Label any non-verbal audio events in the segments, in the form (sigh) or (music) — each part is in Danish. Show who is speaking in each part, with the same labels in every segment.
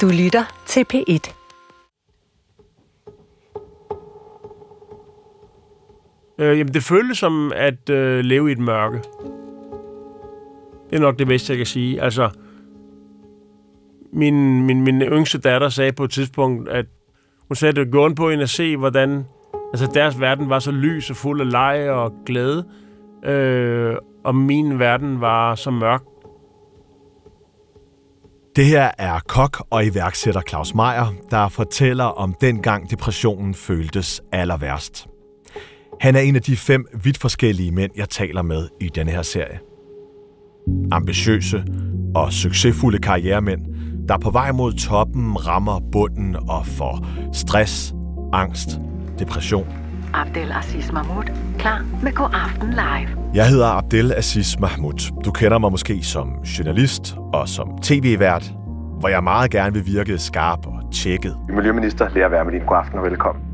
Speaker 1: Du lytter til P1.
Speaker 2: Øh, jamen, det føles som at øh, leve i et mørke. Det er nok det bedste, jeg kan sige. Altså, min, min, min yngste datter sagde på et tidspunkt, at hun sagde, at det gjorde på hende at se, hvordan altså deres verden var så lys og fuld af leg og glæde, øh, og min verden var så mørk.
Speaker 3: Det her er kok og iværksætter Claus Meier, der fortæller om dengang depressionen føltes aller værst. Han er en af de fem vidt forskellige mænd, jeg taler med i denne her serie. Ambitiøse og succesfulde karrieremænd, der på vej mod toppen rammer bunden og får stress, angst, depression.
Speaker 4: Abdel Aziz Mahmoud, klar med God Aften Live.
Speaker 3: Jeg hedder Abdel Aziz Mahmoud. Du kender mig måske som journalist og som tv-vært, hvor jeg meget gerne vil virke skarp og tjekket.
Speaker 5: Miljøminister Lea Wermelin, god aften og velkommen.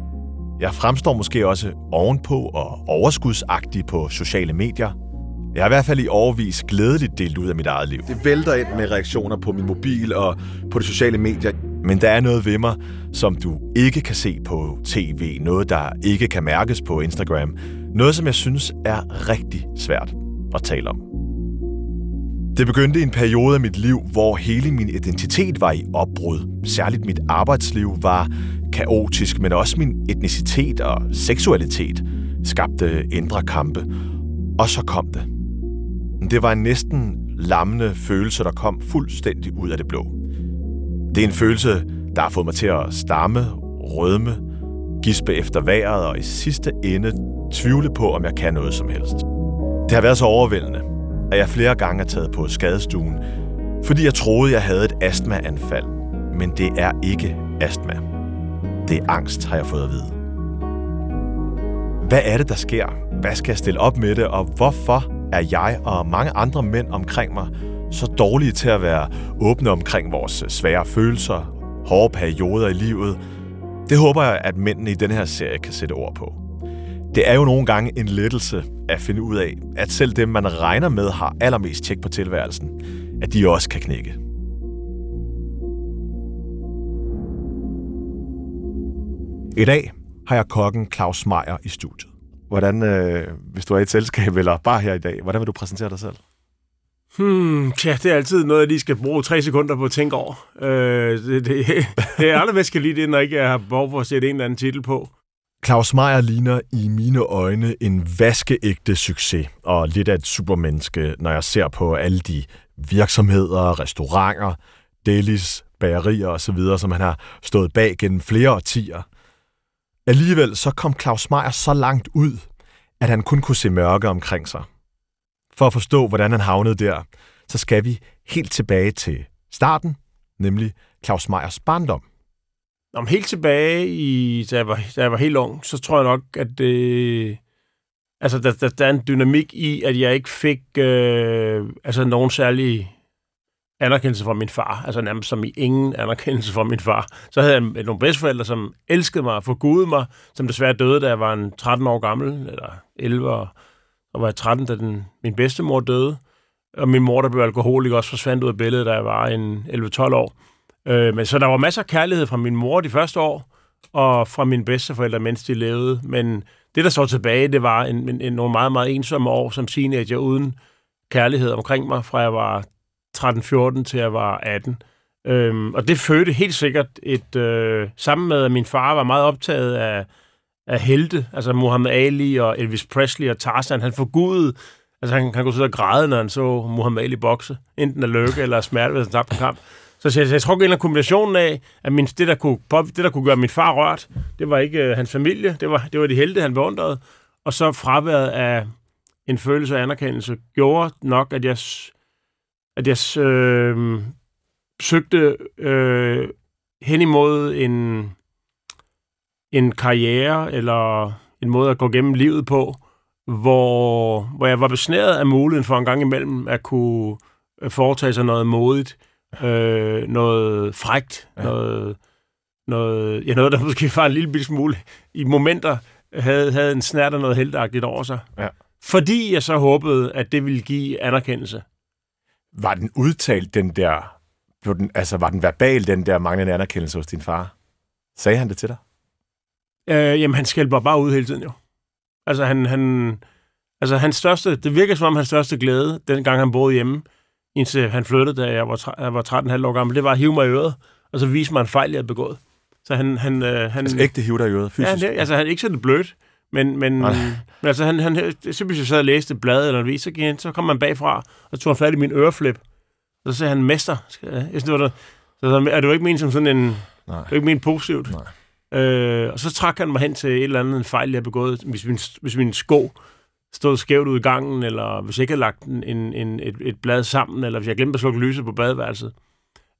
Speaker 3: Jeg fremstår måske også ovenpå og overskudsagtig på sociale medier. Jeg har i hvert fald i overvis glædeligt delt ud af mit eget liv. Det vælter ind med reaktioner på min mobil og på de sociale medier. Men der er noget ved mig, som du ikke kan se på tv. Noget, der ikke kan mærkes på Instagram. Noget, som jeg synes er rigtig svært at tale om. Det begyndte i en periode af mit liv, hvor hele min identitet var i opbrud. Særligt mit arbejdsliv var kaotisk, men også min etnicitet og seksualitet skabte indre kampe. Og så kom det. Det var en næsten lammende følelse, der kom fuldstændig ud af det blå. Det er en følelse, der har fået mig til at stamme, rødme, gispe efter vejret og i sidste ende tvivle på, om jeg kan noget som helst. Det har været så overvældende, at jeg flere gange er taget på skadestuen, fordi jeg troede, jeg havde et astmaanfald. Men det er ikke astma. Det er angst, har jeg fået at vide. Hvad er det, der sker? Hvad skal jeg stille op med det, og hvorfor er jeg og mange andre mænd omkring mig så dårlige til at være åbne omkring vores øh, svære følelser, hårde perioder i livet? Det håber jeg, at mændene i den her serie kan sætte ord på. Det er jo nogle gange en lettelse at finde ud af, at selv dem, man regner med, har allermest tjek på tilværelsen, at de også kan knække. I dag har jeg kokken Claus Meier i studiet. Hvordan, øh, hvis du er i et selskab eller bare her i dag, hvordan vil du præsentere dig selv?
Speaker 2: Hmm, tja, det er altid noget, jeg lige skal bruge tre sekunder på at tænke over. Øh, det, det, det er aldrig, skal lide det, når ikke jeg har behov for at sætte en eller anden titel på.
Speaker 3: Claus Meier ligner i mine øjne en vaskeægte succes og lidt af et supermenneske, når jeg ser på alle de virksomheder, restauranter, delis, bagerier osv., som han har stået bag gennem flere årtier. Alligevel så kom Claus Meier så langt ud, at han kun kunne se mørke omkring sig. For at forstå, hvordan han havnede der, så skal vi helt tilbage til starten, nemlig Claus Meyers barndom.
Speaker 2: Om helt tilbage, i, da, jeg var, da jeg var helt ung, så tror jeg nok, at det, altså, der, der, der er en dynamik i, at jeg ikke fik øh, altså, nogen særlig anerkendelse fra min far, altså nærmest som i ingen anerkendelse fra min far. Så havde jeg nogle bedsteforældre, som elskede mig og forgudede mig, som desværre døde, da jeg var en 13 år gammel, eller 11 år, og var 13, da den, min bedstemor døde. Og min mor, der blev alkoholik, også forsvandt ud af billedet, da jeg var en 11-12 år. Øh, men så der var masser af kærlighed fra min mor de første år, og fra mine bedsteforældre, mens de levede. Men det, der så tilbage, det var en, en, en, nogle meget, meget ensomme år som teenager, uden kærlighed omkring mig, fra jeg var 13-14 til jeg var 18. Øhm, og det fødte helt sikkert et... Øh, sammen med, at min far var meget optaget af, af helte, altså Muhammad Ali og Elvis Presley og Tarzan. Han forgudede, altså han, han kunne sidde og græde, når han så Muhammad Ali bokse, enten af lykke eller af smerte, hvis han tabte en kamp. Så jeg, jeg tror, en kombinationen af, at min, det, der kunne, det, der kunne gøre min far rørt, det var ikke øh, hans familie, det var, det var de helte, han beundrede. Og så fraværet af en følelse af anerkendelse gjorde nok, at jeg, at jeg øh, søgte øh, hen imod en, en karriere eller en måde at gå gennem livet på, hvor, hvor jeg var besnæret af muligheden for en gang imellem at kunne øh, foretage sig noget modigt, øh, noget frægt, ja. noget, noget, ja, noget, der (laughs) måske var en lille smule i momenter havde, havde en snært af noget heldagtigt over sig. Ja. Fordi jeg så håbede, at det ville give anerkendelse.
Speaker 3: Var den udtalt, den der blev den, altså, var den verbal, den der manglende anerkendelse hos din far? Sagde han det til dig?
Speaker 2: Øh, jamen, han skælper bare ud hele tiden jo. Altså, han, han, altså, hans største, det virker som om hans største glæde, dengang han boede hjemme, indtil han flyttede, da jeg var, jeg var 13,5 år gammel, det var at hive mig i øret, og så vise mig en fejl, jeg havde begået. Så han... han, øh, han
Speaker 3: altså ægte hive dig i øret, fysisk?
Speaker 2: Ja, han, altså han ikke sådan blødt, men, men, men altså han, han, simpelthen hvis jeg sad og læste et blad eller en vis, så, så kom man bagfra, og tog han fat i min øreflip. Og så sagde han, mester. Jeg synes, det var der, så er det jo ikke ment som sådan en... Nej. Det er ikke ment positivt. Nej. Øh, og så trak han mig hen til et eller andet en fejl, jeg havde begået. Hvis min, hvis min sko stod skævt ud i gangen, eller hvis jeg ikke havde lagt en, en, et, et blad sammen, eller hvis jeg glemte at slukke lyset på badeværelset.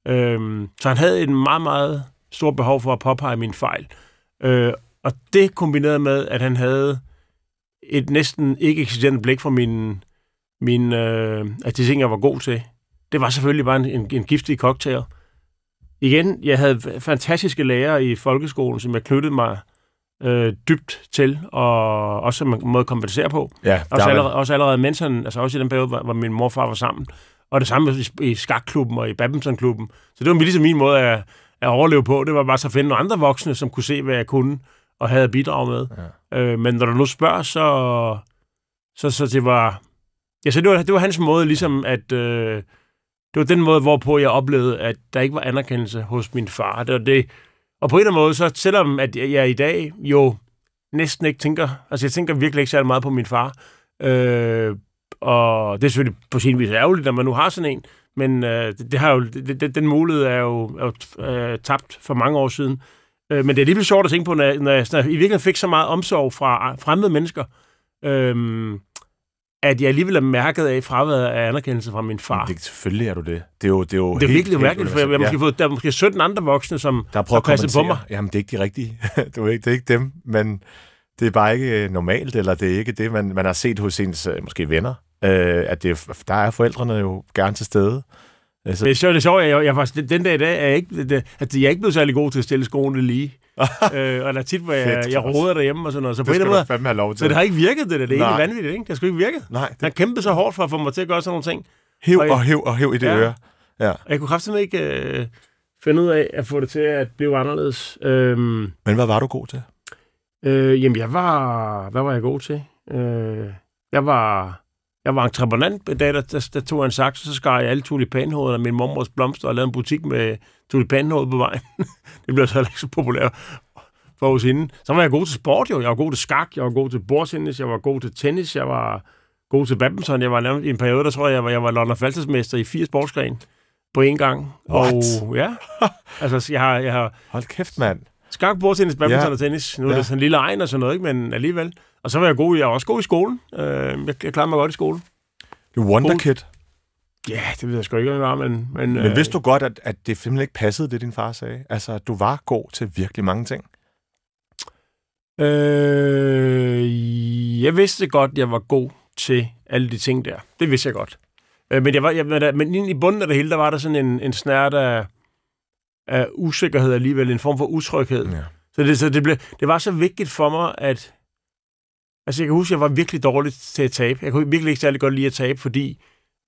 Speaker 2: Øh, så han havde et meget, meget stort behov for at påpege min fejl. Øh, og det kombineret med, at han havde et næsten ikke eksisterende blik for min, min, øh, at de ting, jeg var god til, det var selvfølgelig bare en, en, en giftig cocktail. Igen, jeg havde fantastiske lærere i folkeskolen, som jeg knyttede mig øh, dybt til, og også som måde at kompensere på.
Speaker 3: Ja,
Speaker 2: også, allerede, også allerede mens han, altså også i den periode, hvor, hvor min morfar var sammen. Og det samme i, i skakklubben og i badmintonklubben. Så det var ligesom min måde at, at overleve på. Det var bare så at finde nogle andre voksne, som kunne se, hvad jeg kunne og havde bidrag med. Ja. Øh, men når du nu spørger, så, så, så det var... Ja, så det var, det var hans måde ligesom at... Øh, det var den måde, hvorpå jeg oplevede, at der ikke var anerkendelse hos min far. Det var det. Og på en eller anden måde, så selvom at jeg i dag jo næsten ikke tænker... Altså, jeg tænker virkelig ikke særlig meget på min far. Øh, og det er selvfølgelig på sin vis ærgerligt, når man nu har sådan en. Men øh, det, det har jo, det, det, den mulighed er jo, er jo øh, tabt for mange år siden. Øh, men det er lige sjovt at tænke på, når jeg, når jeg, når jeg i virkeligheden fik så meget omsorg fra fremmede mennesker, øh, at jeg alligevel er mærket af fraværet af anerkendelse fra min far.
Speaker 3: Det, selvfølgelig er du det. Det er jo, det er jo
Speaker 2: det er helt, virkelig mærkeligt, for jeg, jeg måske ja. fået, der er måske 17 andre voksne, som
Speaker 3: der har passet på mig. Jamen, det er ikke de rigtige. (laughs) det, er ikke, det er ikke dem, men det er bare ikke øh, normalt, eller det er ikke det, man, man har set hos ens øh, måske venner. Øh, at det, der er forældrene jo gerne til stede.
Speaker 2: Altså. Det er sjovt, det er sjovt. Jeg, jeg, faktisk, den dag i dag er jeg ikke, det, at jeg er ikke blevet særlig god til at stille skoene lige. (laughs) øh, og der er tit, hvor jeg, Fedt, jeg roder derhjemme og sådan noget. Så
Speaker 3: det på en fandme have lov til.
Speaker 2: Så det har ikke virket, det der. Det er egentlig vanvittigt, ikke? Det har sgu ikke virket.
Speaker 3: Nej. Det...
Speaker 2: Han kæmpede så hårdt for at få mig til at gøre sådan nogle ting.
Speaker 3: Hæv og, og hæv og hæv i det ja. øre.
Speaker 2: Ja. Jeg kunne kraftigt ikke øh, finde ud af at få det til at blive anderledes. Øhm,
Speaker 3: Men hvad var du god til?
Speaker 2: Øh, jamen, jeg var... Hvad var jeg god til? Øh, jeg var jeg var entreprenant da der, der, der tog en saks, så skar jeg alle tulipanhoveder af min mormors blomster og lavede en butik med tulipanhoveder på vejen. (laughs) det blev så heller ikke så populært for os inden. Så var jeg god til sport jo. Jeg var god til skak, jeg var god til bordtennis, jeg var god til tennis, jeg var god til badminton. Jeg var nærmest i en periode, der tror jeg, jeg var, jeg var London Falstersmester i fire sportsgrene på én gang.
Speaker 3: What?
Speaker 2: Og ja, altså jeg har... Jeg har
Speaker 3: Hold kæft, mand.
Speaker 2: Skak, bordtennis, badminton ja. og tennis. Nu er ja. det sådan en lille egen og sådan noget, ikke? men alligevel. Og så var jeg god, jeg var også god i skolen. Øh, jeg, jeg klarede mig godt i skolen.
Speaker 3: Du wonder kid.
Speaker 2: Ja, det ved jeg sgu ikke, om var, men...
Speaker 3: Men, men øh, vidste du godt, at, at det simpelthen ikke passede, det din far sagde? Altså, at du var god til virkelig mange ting?
Speaker 2: Øh, jeg vidste godt, jeg var god til alle de ting der. Det vidste jeg godt. Øh, men, jeg var, jeg, men, men i bunden af det hele, der var der sådan en, en snært af, af usikkerhed alligevel, en form for utryghed. Ja. Så, det, så det, blev, det var så vigtigt for mig, at Altså, jeg kan huske, at jeg var virkelig dårlig til at tabe. Jeg kunne virkelig ikke særlig godt lide at tabe, fordi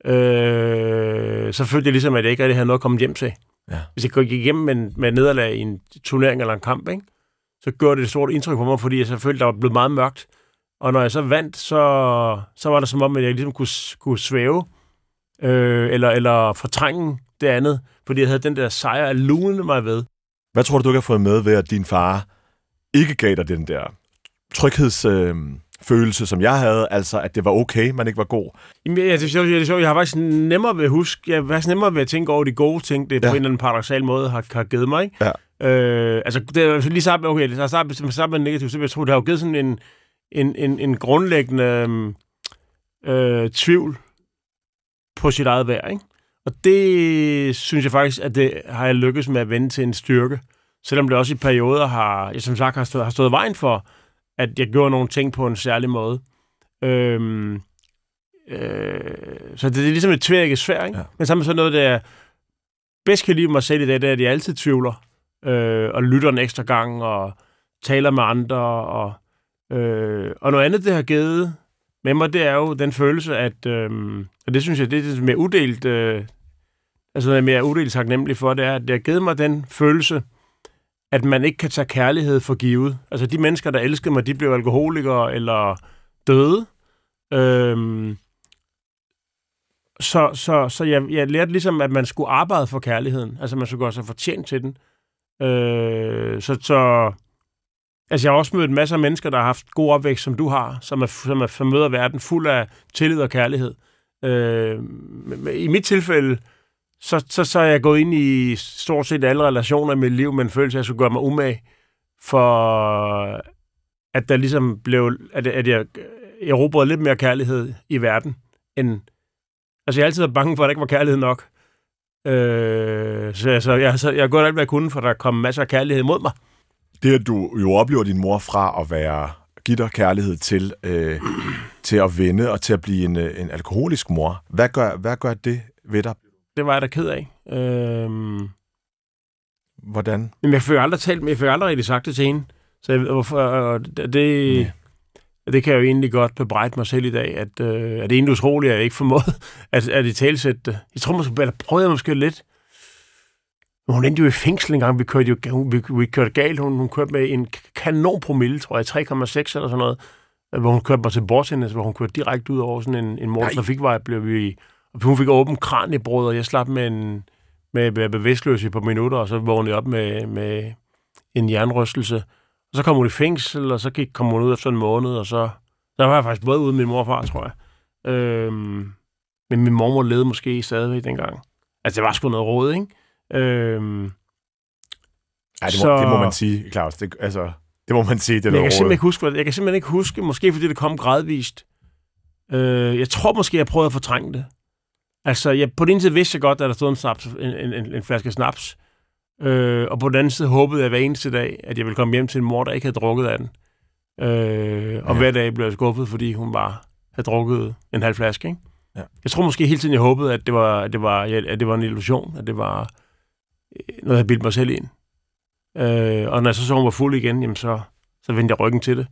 Speaker 2: øh, så følte jeg ligesom, at jeg ikke rigtig havde noget at komme hjem til. Ja. Hvis jeg gik hjem med, med nederlag i en turnering eller en kamp, ikke? så gjorde det et stort indtryk på mig, fordi jeg så følte, der var blevet meget mørkt. Og når jeg så vandt, så, så var det som om, at jeg ligesom kunne, kunne svæve øh, eller, eller fortrænge det andet, fordi jeg havde den der sejr at lune mig ved.
Speaker 3: Hvad tror du, du kan have fået med ved, at din far ikke gav dig den der trygheds... Øh følelse, som jeg havde, altså at det var okay, man ikke var god.
Speaker 2: Jamen, ja, det er sjovt, det er sjovt. Jeg har faktisk nemmere ved at huske, jeg har faktisk nemmere ved at tænke over de gode ting, det ja. på en eller anden paradoxal måde har, har givet mig. Ikke? Ja. Øh, altså, det er lige så okay, det er så med negativt, så jeg tror, det har jo givet sådan en, en, en, en grundlæggende øh, tvivl på sit eget værd, ikke? Og det synes jeg faktisk, at det har jeg lykkes med at vende til en styrke. Selvom det også i perioder har, jeg som sagt har stået, har stået vejen for, at jeg gjorde nogle ting på en særlig måde. Øhm, øh, så det er ligesom et tvækket svær, ikke? Ja. Men sammen så noget, der bedst kan lide mig selv i dag, det er, at jeg altid tvivler, øh, og lytter en ekstra gang, og taler med andre, og, øh, og noget andet, det har givet med mig, det er jo den følelse, at, øh, og det synes jeg, det er mere uddelt, øh, altså noget, jeg er udelt taknemmelig for, det er, at det har givet mig den følelse, at man ikke kan tage kærlighed for givet. Altså de mennesker, der elskede mig, de blev alkoholikere eller døde. Øhm, så så, så jeg, jeg lærte ligesom, at man skulle arbejde for kærligheden. Altså man skulle gøre sig fortjent til den. Øh, så, så altså jeg har også mødt masser af mennesker, der har haft god opvækst, som du har, som er, som er formøder verden fuld af tillid og kærlighed. Øh, I mit tilfælde, så, så, så er jeg gået ind i stort set alle relationer i mit liv med en følelse, at jeg skulle gøre mig umage, for at der ligesom blev, at, at jeg erobrede lidt mere kærlighed i verden, end, altså jeg har altid været bange for, at der ikke var kærlighed nok. Øh, så altså, jeg, så jeg har gået alt, hvad jeg kunne, for der kom masser af kærlighed mod mig.
Speaker 3: Det, at du jo oplever din mor fra at være give dig kærlighed til, øh, til at vende og til at blive en, øh, en alkoholisk mor. Hvad gør, hvad gør det ved dig?
Speaker 2: Det var jeg da ked af. Øhm,
Speaker 3: Hvordan?
Speaker 2: Men jeg fik aldrig talt, jeg fik aldrig rigtig sagt det til hende. Så jeg, hvorfor, og det, ja. det kan jeg jo egentlig godt bebrejde mig selv i dag, at, øh, at det er utroligt, at jeg ikke formåede (laughs) at, at i talsætte det. Jeg tror måske, eller prøvede jeg måske lidt. Men hun endte jo i fængsel en gang. Vi kørte jo vi, vi kørte galt. Hun, hun kørte med en kanon promille, tror jeg, 3,6 eller sådan noget. Hvor hun kørte mig til Bortsendes, hvor hun kørte direkte ud over sådan en, en motortrafikvej. Blev vi, hun fik åben kran i brød, og jeg slap med en med, med bevidstløs i på minutter, og så vågnede jeg op med, med en jernrystelse. Og så kom hun i fængsel, og så gik, kom hun ud efter en måned, og så, så var jeg faktisk både ude med min mor og far, tror jeg. Øhm, men min mormor levede måske stadigvæk dengang. Altså, det var sgu noget råd, ikke? Øhm,
Speaker 3: Ej, det, må, så, det må man sige, Claus. Det, altså, det må man sige, det er
Speaker 2: jeg kan, simpelthen ikke huske, jeg kan simpelthen ikke huske, måske fordi det kom gradvist. Øh, jeg tror måske, jeg prøvede at fortrænge det. Altså, jeg, på den ene side vidste jeg godt, at der stod en, snaps, en, en, en, flaske snaps. Øh, og på den anden side håbede jeg hver eneste dag, at jeg ville komme hjem til en mor, der ikke havde drukket af den. Øh, og ja. hver dag blev jeg skuffet, fordi hun bare havde drukket en halv flaske. Ikke? Ja. Jeg tror måske hele tiden, jeg håbede, at det var, at det var, at det var en illusion, at det var øh, noget, jeg bildte mig selv ind. Øh, og når jeg så så hun var fuld igen, jamen så, så vendte jeg ryggen til det.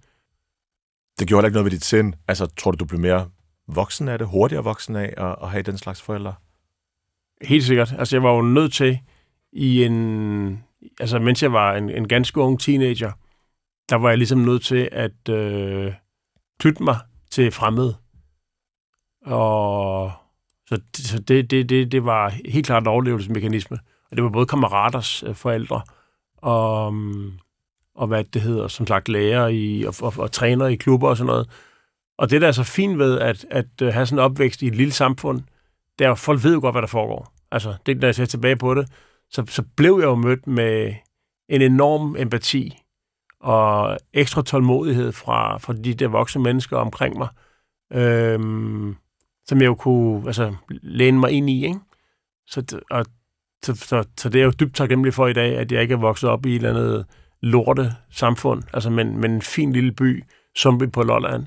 Speaker 3: Det gjorde ikke noget ved dit sind? Altså, tror du, du blev mere voksen af det, hurtigere voksen af at, at have den slags forældre?
Speaker 2: Helt sikkert. Altså, jeg var jo nødt til i en... Altså, mens jeg var en, en ganske ung teenager, der var jeg ligesom nødt til at øh, knytte mig til fremmede. Og så, så det, det, det, det var helt klart en overlevelsesmekanisme. Og det var både kammeraters øh, forældre og, mm, og hvad det hedder, som sagt lærer i, og, og, og træner i klubber og sådan noget. Og det, der er så fint ved at, at øh, have sådan en opvækst i et lille samfund, det er, at folk ved jo godt, hvad der foregår. Altså, det, når jeg ser tilbage på det, så, så blev jeg jo mødt med en enorm empati og ekstra tålmodighed fra, fra de der voksne mennesker omkring mig, øhm, som jeg jo kunne altså, læne mig ind i. Ikke? Så, og, så, så, så det er jo dybt taknemmelig for i dag, at jeg ikke er vokset op i et eller andet lorte samfund, altså men, men en fin lille by, som vi på Lolland,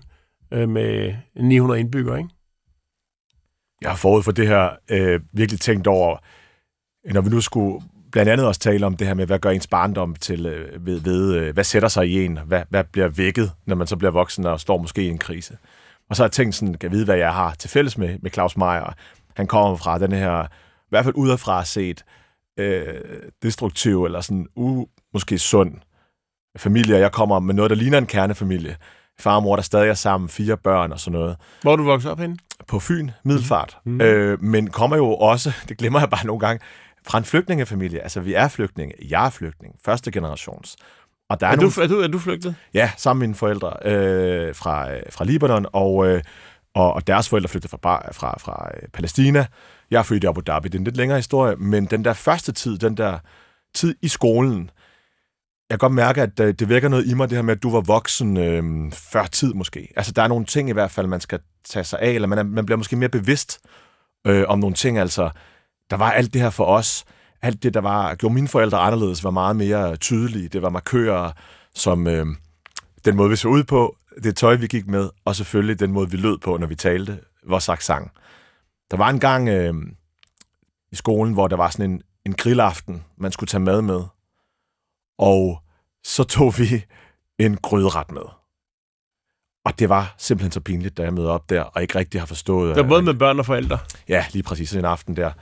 Speaker 2: øh, med 900 indbyggere, ikke?
Speaker 3: Jeg har forud for det her øh, virkelig tænkt over, når vi nu skulle blandt andet også tale om det her med, hvad gør ens barndom til, øh, ved, ved øh, hvad sætter sig i en, hvad, hvad bliver vækket, når man så bliver voksen og står måske i en krise. Og så har jeg tænkt sådan, kan jeg vide, hvad jeg har til fælles med, med Claus Meier. Han kommer fra den her, i hvert fald udefra set, øh, destruktiv eller sådan u, måske sund familie. Jeg kommer med noget, der ligner en kernefamilie far og mor, der stadig er sammen, fire børn og sådan noget.
Speaker 2: Hvor er du vokset op henne?
Speaker 3: På Fyn, Middelfart. Mm. Øh, men kommer jo også, (laughs) det glemmer jeg bare nogle gange, fra en flygtningefamilie. Altså, vi er flygtninge. Jeg er flygtning. Første generations.
Speaker 2: Og der er, er, nogle... du, er, du, er du flygtet?
Speaker 3: Ja, sammen med mine forældre øh, fra, øh, fra Libanon, og, øh, og, og deres forældre flygtede fra, fra, fra øh, Palæstina. Jeg er født i Abu Dhabi. Det er en lidt længere historie, men den der første tid, den der tid i skolen, jeg kan godt mærke, at øh, det virker noget i mig, det her med, at du var voksen øh, før tid måske. Altså, der er nogle ting i hvert fald, man skal tage sig af, eller man, er, man bliver måske mere bevidst øh, om nogle ting. Altså, der var alt det her for os. Alt det, der var, gjorde mine forældre anderledes, var meget mere tydelige. Det var markører, som øh, den måde, vi så ud på, det tøj, vi gik med, og selvfølgelig den måde, vi lød på, når vi talte vores sang. Der var en gang øh, i skolen, hvor der var sådan en, en grillaften, man skulle tage mad med. Og så tog vi en gryderet med. Og det var simpelthen så pinligt, da jeg mødte op der, og ikke rigtig har forstået...
Speaker 2: Det var både med børn og forældre?
Speaker 3: Ja, lige præcis en aften der.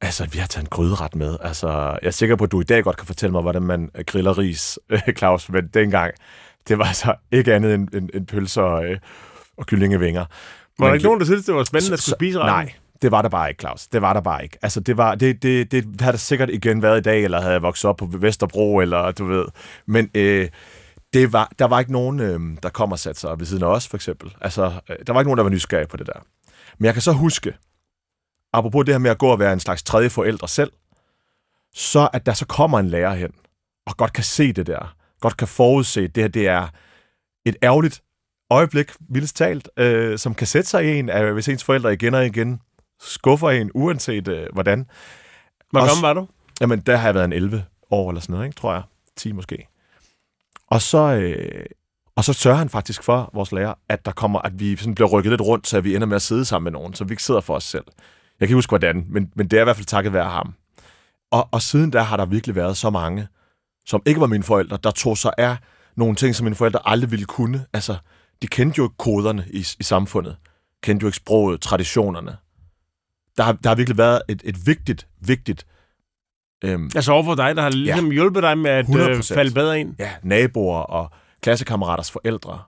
Speaker 3: Altså, vi har taget en gryderet med. Altså, jeg er sikker på, at du i dag godt kan fortælle mig, hvordan man griller ris, Claus, men dengang, det var altså ikke andet end, end, end pølser og, øh, og kyllingevinger.
Speaker 2: Var der ikke nogen, der synes, det var spændende at skulle spise retten?
Speaker 3: Nej, det var der bare ikke, Claus. Det var der bare ikke. Altså, det, var, det, det, det havde der sikkert igen været i dag, eller havde jeg vokset op på Vesterbro, eller du ved. Men øh, det var, der var ikke nogen, øh, der kom og satte sig ved siden af os, for eksempel. Altså, øh, der var ikke nogen, der var nysgerrige på det der. Men jeg kan så huske, apropos det her med at gå og være en slags tredje forældre selv, så at der så kommer en lærer hen, og godt kan se det der, godt kan forudse, det her det er et ærgerligt øjeblik, vildest talt, øh, som kan sætte sig i en, hvis ens forældre igen og igen skuffer en, uanset øh, hvordan.
Speaker 2: Hvor gammel var du?
Speaker 3: Jamen, der har jeg været en 11 år eller sådan noget, ikke? tror jeg. 10 måske. Og så, øh, og så sørger han faktisk for, vores lærer, at der kommer, at vi sådan bliver rykket lidt rundt, så vi ender med at sidde sammen med nogen, så vi ikke sidder for os selv. Jeg kan ikke huske, hvordan, men, men det er i hvert fald takket være ham. Og, og siden der har der virkelig været så mange, som ikke var mine forældre, der tog sig af nogle ting, som mine forældre aldrig ville kunne. Altså, de kendte jo ikke koderne i, i samfundet. Kendte jo ikke sproget, traditionerne. Der har, der har virkelig været et, et vigtigt, vigtigt...
Speaker 2: Øhm, altså overfor dig, der har ligesom ja, hjulpet dig med at øh, falde bedre ind?
Speaker 3: Ja, naboer og klassekammeraters forældre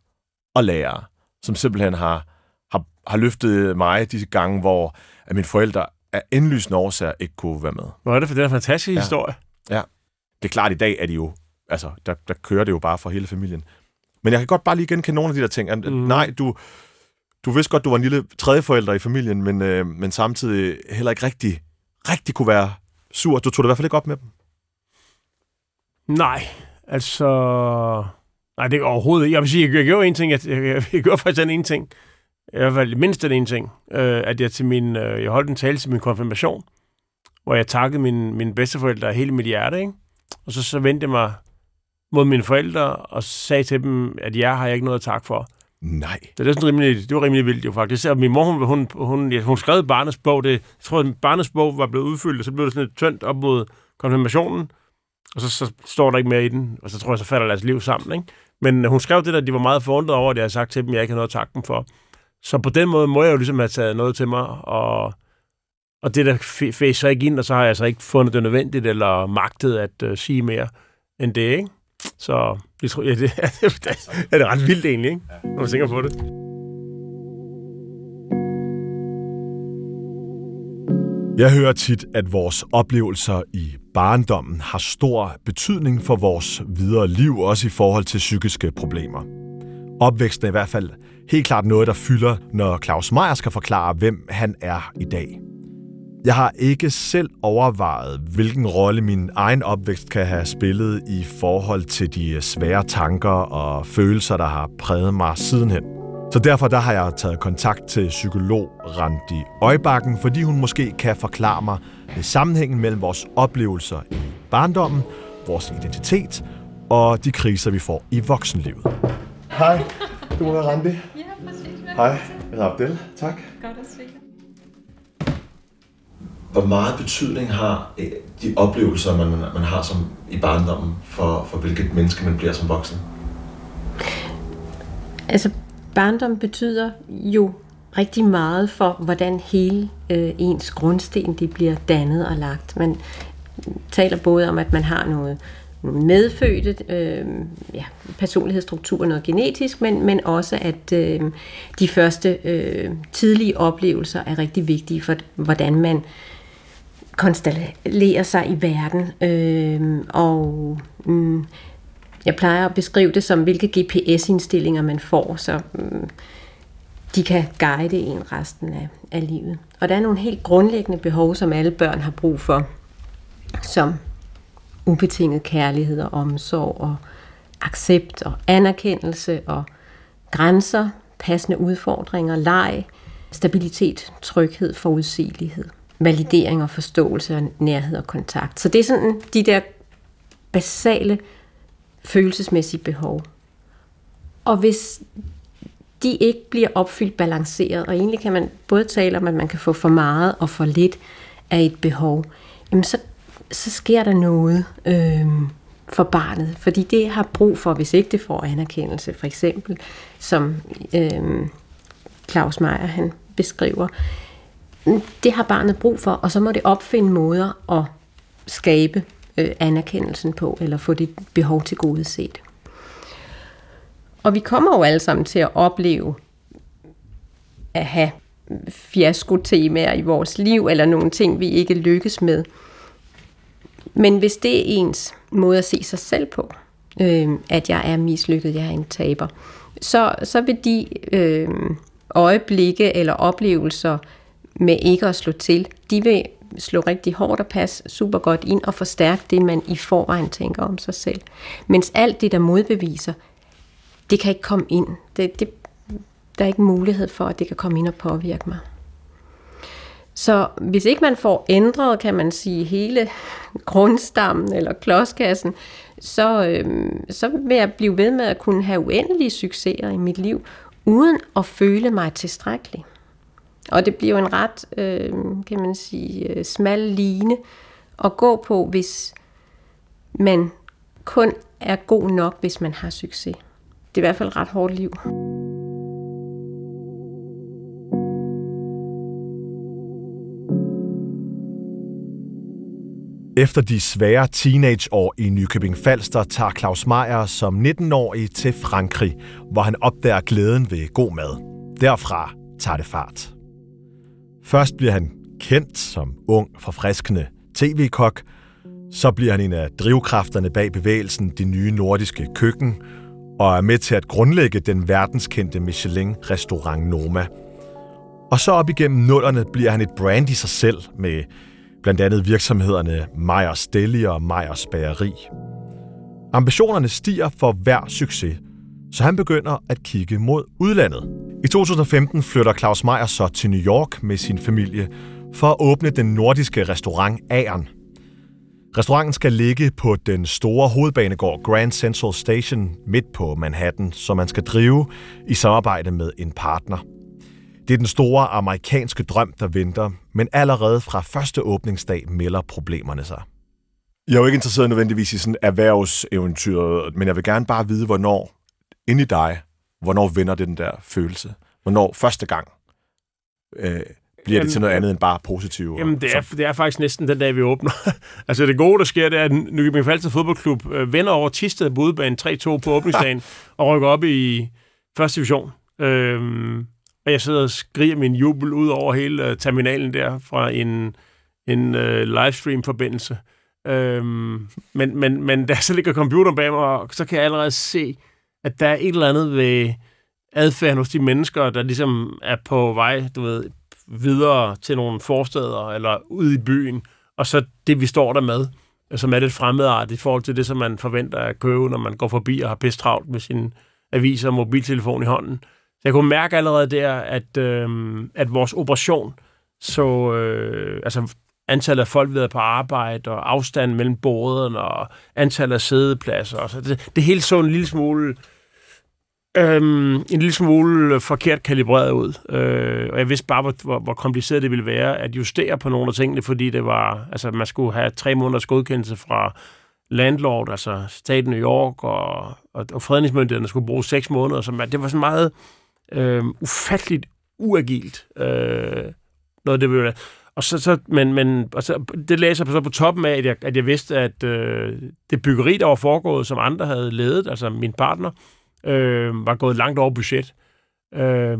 Speaker 3: og lærere, som simpelthen har, har, har løftet mig disse gange, hvor at mine forældre af indlysende årsager ikke kunne være med.
Speaker 2: Hvor er det for det er en fantastisk
Speaker 3: ja.
Speaker 2: historie.
Speaker 3: Ja. Det er klart, i dag er de jo, altså, der, der kører det jo bare for hele familien. Men jeg kan godt bare lige genkende nogle af de der ting. Mm. Nej, du, du vidste godt, du var en lille tredje forælder i familien, men, øh, men samtidig heller ikke rigtig, rigtig kunne være sur. Du tog det i hvert fald ikke op med dem.
Speaker 2: Nej, altså... Nej, det er overhovedet ikke. Jeg vil sige, jeg gjorde en ting. Jeg, jeg, jeg, jeg gjorde faktisk den ene ting. I hvert fald mindst den ene ting. Øh, at jeg, til min, øh, jeg holdt en tale til min konfirmation, hvor jeg takkede min, mine bedsteforældre hele mit hjerte, ikke? Og så, så vendte jeg mig mod mine forældre og sagde til dem, at jeg har jeg ikke noget at takke for.
Speaker 3: Nej.
Speaker 2: Det, er sådan rimelig, det var rimelig vildt jo faktisk. Og min mor, hun, hun, hun, ja, hun skrev barnets bog. Det, jeg tror, at barnets bog var blevet udfyldt, og så blev det sådan et tyndt op mod konfirmationen. Og så, så står der ikke mere i den, og så tror jeg, så falder deres liv sammen. Ikke? Men øh, hun skrev det der, de var meget forundret over, at jeg havde sagt til dem, at jeg ikke havde noget at takke dem for. Så på den måde må jeg jo ligesom have taget noget til mig, og, og det der fæs så ikke ind, og så har jeg så ikke fundet det nødvendigt, eller magtet at uh, sige mere end det, ikke? Så det, tror, ja, det, er, (laughs) det er ret vildt egentlig, ikke? når man tænker på det.
Speaker 3: Jeg hører tit, at vores oplevelser i barndommen har stor betydning for vores videre liv, også i forhold til psykiske problemer. Opvæksten er i hvert fald helt klart noget, der fylder, når Claus Meier skal forklare, hvem han er i dag. Jeg har ikke selv overvejet, hvilken rolle min egen opvækst kan have spillet i forhold til de svære tanker og følelser, der har præget mig sidenhen. Så derfor der har jeg taget kontakt til psykolog Randi Øjbakken, fordi hun måske kan forklare mig sammenhængen mellem vores oplevelser i barndommen, vores identitet og de kriser, vi får i voksenlivet. Hej, du må være Randi. Ja, præcis. Hej, jeg hedder Abdel. Tak. Godt at se hvor meget betydning har øh, de oplevelser, man, man har som i barndommen, for, for hvilket menneske man bliver som voksen?
Speaker 1: Altså, barndom betyder jo rigtig meget for, hvordan hele øh, ens grundsten de bliver dannet og lagt. Man taler både om, at man har noget, noget medfødte øh, ja, personlighedsstruktur, noget genetisk, men, men også, at øh, de første øh, tidlige oplevelser er rigtig vigtige for, hvordan man konstellerer sig i verden. Øh, og mm, jeg plejer at beskrive det som, hvilke GPS-indstillinger man får, så mm, de kan guide en resten af, af livet. Og der er nogle helt grundlæggende behov, som alle børn har brug for, som ubetinget kærlighed og omsorg og accept og anerkendelse og grænser, passende udfordringer, leg, stabilitet, tryghed, forudsigelighed validering og forståelse og nærhed og kontakt. Så det er sådan de der basale følelsesmæssige behov. Og hvis de ikke bliver opfyldt balanceret, og egentlig kan man både tale om, at man kan få for meget og for lidt af et behov, jamen så, så sker der noget øh, for barnet, fordi det har brug for, hvis ikke det får anerkendelse, for eksempel, som øh, Claus Meier han beskriver, Mm. det har barnet brug for, og så må det opfinde måder at skabe øh, anerkendelsen på, eller få dit behov til gode set. Og vi kommer jo alle sammen til at opleve at have fiaskotemaer i vores liv, eller nogle ting, vi ikke lykkes med. Men hvis det er ens måde at se sig selv på, øh, at jeg er mislykket, jeg er en taber, så, så vil de øh, øjeblikke eller oplevelser med ikke at slå til, de vil slå rigtig hårdt og passe super godt ind og forstærke det, man i forvejen tænker om sig selv. Mens alt det, der modbeviser, det kan ikke komme ind. Det, det, der er ikke mulighed for, at det kan komme ind og påvirke mig. Så hvis ikke man får ændret, kan man sige, hele grundstammen eller klodskassen, så, øh, så vil jeg blive ved med at kunne have uendelige succeser i mit liv, uden at føle mig tilstrækkelig. Og det bliver en ret, øh, kan man sige, øh, smal line at gå på, hvis man kun er god nok, hvis man har succes. Det er i hvert fald et ret hårdt liv.
Speaker 3: Efter de svære teenageår i Nykøbing Falster tager Claus Meier som 19-årig til Frankrig, hvor han opdager glæden ved god mad. Derfra tager det fart. Først bliver han kendt som ung, forfriskende tv-kok, så bliver han en af drivkræfterne bag bevægelsen Det Nye Nordiske Køkken, og er med til at grundlægge den verdenskendte Michelin-restaurant Noma. Og så op igennem nullerne bliver han et brand i sig selv med blandt andet virksomhederne Meyers Deli og Meyers Bageri. Ambitionerne stiger for hver succes, så han begynder at kigge mod udlandet. I 2015 flytter Claus Meyer så til New York med sin familie for at åbne den nordiske restaurant Agern. Restauranten skal ligge på den store hovedbanegård Grand Central Station midt på Manhattan, som man skal drive i samarbejde med en partner – det er den store amerikanske drøm, der venter, men allerede fra første åbningsdag melder problemerne sig. Jeg er jo ikke interesseret nødvendigvis i sådan erhvervseventyret, men jeg vil gerne bare vide, hvornår, ind i dig, hvornår vender det den der følelse? Hvornår første gang øh, bliver jamen, det til noget andet end bare positivt?
Speaker 2: Jamen, det er, det er faktisk næsten den dag, vi åbner. (laughs) altså, det gode, der sker, det er, at Nykøbing Falster Fodboldklub øh, vender over Tisted på udbanen 3-2 på åbningsdagen (laughs) og rykker op i første division. Øhm, og jeg sidder og skriger min jubel ud over hele uh, terminalen der fra en, en uh, livestream-forbindelse. Øhm, men, men, men da jeg så ligger computeren bag mig, så kan jeg allerede se, at der er et eller andet ved adfærden hos de mennesker, der ligesom er på vej, du ved, videre til nogle forsteder eller ud i byen, og så det, vi står der med, som er lidt fremmedartet i forhold til det, som man forventer at købe, når man går forbi og har pisse travlt med sin avis og mobiltelefon i hånden. Så jeg kunne mærke allerede der, at, øh, at vores operation, så øh, altså antallet af folk ved på arbejde, og afstanden mellem bordene, og antallet af sædepladser, og så det, det hele så en lille smule øhm, en lille smule øh, forkert kalibreret ud. Øh, og jeg vidste bare, hvor, hvor, hvor kompliceret det ville være at justere på nogle af tingene, fordi det var, altså man skulle have tre måneders godkendelse fra landlord, altså staten New York, og, og, og fredningsmyndighederne skulle bruge seks måneder. Så man, det var sådan meget øh, ufatteligt uagilt. Øh, noget det ville og så, så, men, men og så, det læser så på toppen af, at jeg, at jeg vidste, at øh, det byggeri, der var foregået, som andre havde ledet, altså min partner, øh, var gået langt over budget. Øh,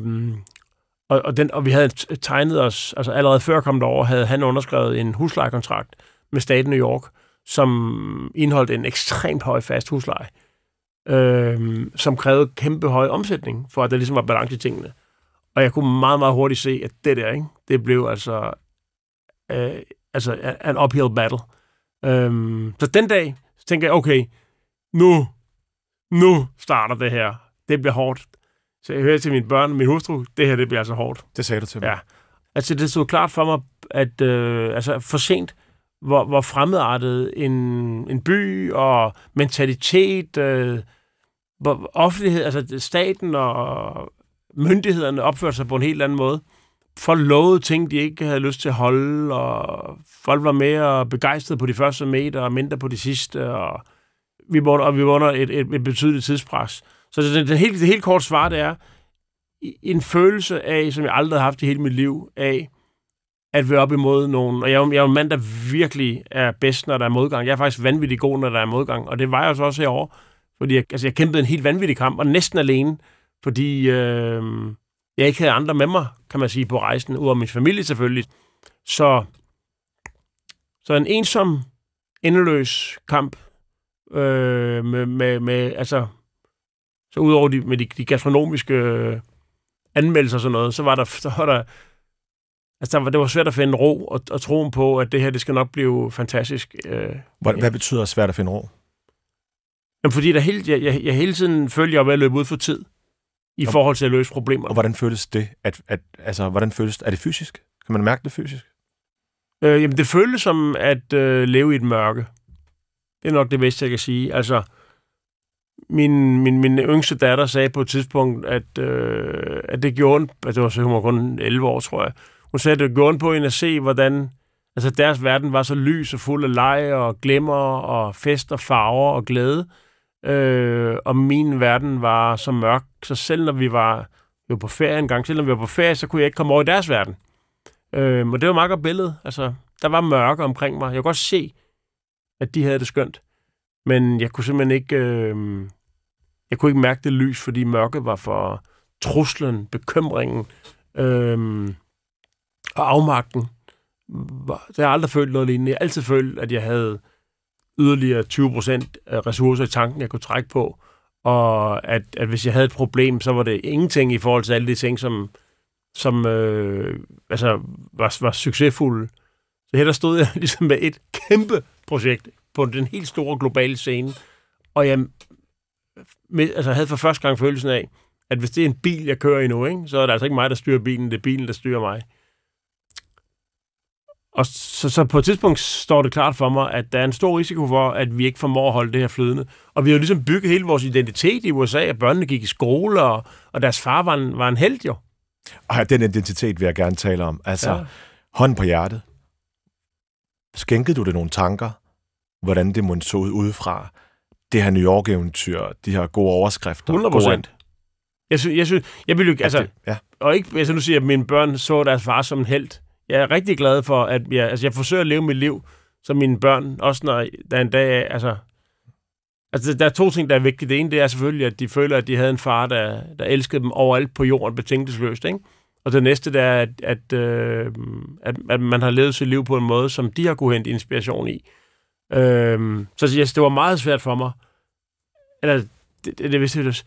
Speaker 2: og, og, den, og vi havde tegnet os, altså allerede før kom over, havde han underskrevet en huslejekontrakt med staten New York, som indeholdt en ekstremt høj fast husleje øh, som krævede kæmpe høj omsætning, for at der ligesom var balance i tingene. Og jeg kunne meget, meget hurtigt se, at det der, ikke, det blev altså, øh, altså øh, en uphill battle. Øh, så den dag, så tænker jeg, okay, nu, nu starter det her. Det bliver hårdt. Så jeg hører til mine børn min hustru, det her, det bliver altså hårdt.
Speaker 3: Det sagde du til mig.
Speaker 2: Ja. Altså, det stod klart for mig, at øh, altså, for sent, hvor, hvor fremmedartet en, en by og mentalitet, øh, hvor offentlighed, altså staten og myndighederne opførte sig på en helt anden måde. Folk lovede ting, de ikke havde lyst til at holde, og folk var mere begejstrede på de første meter og mindre på de sidste, og vi var, og vi var under et, et, et betydeligt tidspres. Så det, det, helt, det helt kort svar, det er en følelse af, som jeg aldrig har haft i hele mit liv, af at være op imod nogen. Og jeg, jeg er en mand, der virkelig er bedst, når der er modgang. Jeg er faktisk vanvittig god, når der er modgang. Og det var jeg så også herovre. Fordi jeg, altså, jeg kæmpede en helt vanvittig kamp, og næsten alene, fordi øh, jeg ikke havde andre med mig, kan man sige, på rejsen, udover min familie selvfølgelig. Så, så en ensom, endeløs kamp øh, med, med, med, altså, så udover de, med de, de gastronomiske øh, anmeldelser og sådan noget, så var der, (laughs) så var der Altså, der var, det var svært at finde ro og, og troen på, at det her, det skal nok blive fantastisk. Øh,
Speaker 3: hvad, ja. hvad betyder svært at finde ro?
Speaker 2: Jamen, fordi der hele, jeg, jeg, jeg hele tiden følger jeg ved at løbe ud for tid i og, forhold til at løse problemer.
Speaker 3: Og hvordan føles det? At, at, altså, hvordan føles? Er det fysisk? Kan man mærke det fysisk?
Speaker 2: Øh, jamen, det føles som at øh, leve i et mørke. Det er nok det bedste, jeg kan sige. Altså, min, min, min yngste datter sagde på et tidspunkt, at, øh, at det gjorde at altså, det var så hun var kun 11 år, tror jeg, hun sagde, at det gjorde på en at se, hvordan altså deres verden var så lys og fuld af leg og glemmer og fest og farver og glæde. Øh, og min verden var så mørk, så selv når vi var jo på ferie en gang, selv når vi var på ferie, så kunne jeg ikke komme over i deres verden. Øh, og det var meget godt billede. Altså, der var mørke omkring mig. Jeg kunne godt se, at de havde det skønt. Men jeg kunne simpelthen ikke... Øh, jeg kunne ikke mærke det lys, fordi mørket var for truslen, bekymringen, øh, og afmagten. Det har jeg aldrig følt noget lignende. Jeg har altid følt, at jeg havde yderligere 20 procent ressourcer i tanken, jeg kunne trække på. Og at, at hvis jeg havde et problem, så var det ingenting i forhold til alle de ting, som, som øh, altså, var, var succesfulde. Så her der stod jeg (laughs) ligesom med et kæmpe projekt på den helt store globale scene, og jeg med, altså, havde for første gang følelsen af, at hvis det er en bil, jeg kører i nu, ikke, så er det altså ikke mig, der styrer bilen, det er bilen, der styrer mig. Og så, så på et tidspunkt står det klart for mig, at der er en stor risiko for, at vi ikke formår at holde det her flydende. Og vi har jo ligesom bygget hele vores identitet i USA, at børnene gik i skole, og, og deres far var en, var en held jo.
Speaker 3: Og den identitet vil jeg gerne tale om. Altså, ja. hånd på hjertet. Skænkede du det nogle tanker, hvordan det måtte så ud udefra? Det her New York-eventyr, de her gode overskrifter.
Speaker 2: 100 procent. Jeg synes, jeg, synes, jeg vil jo, altså, det, ja. og ikke, altså nu siger jeg, at mine børn så deres far som en held jeg er rigtig glad for, at jeg, altså jeg forsøger at leve mit liv som mine børn, også når der er en dag, altså, altså der er to ting, der er vigtige. Det ene, det er selvfølgelig, at de føler, at de havde en far, der, der elskede dem overalt på jorden betingelsesløst, ikke? Og det næste, det er, at, at, øh, at, at man har levet sit liv på en måde, som de har kunne hente inspiration i. Øh, så yes, det var meget svært for mig. Eller, det, det, det, det,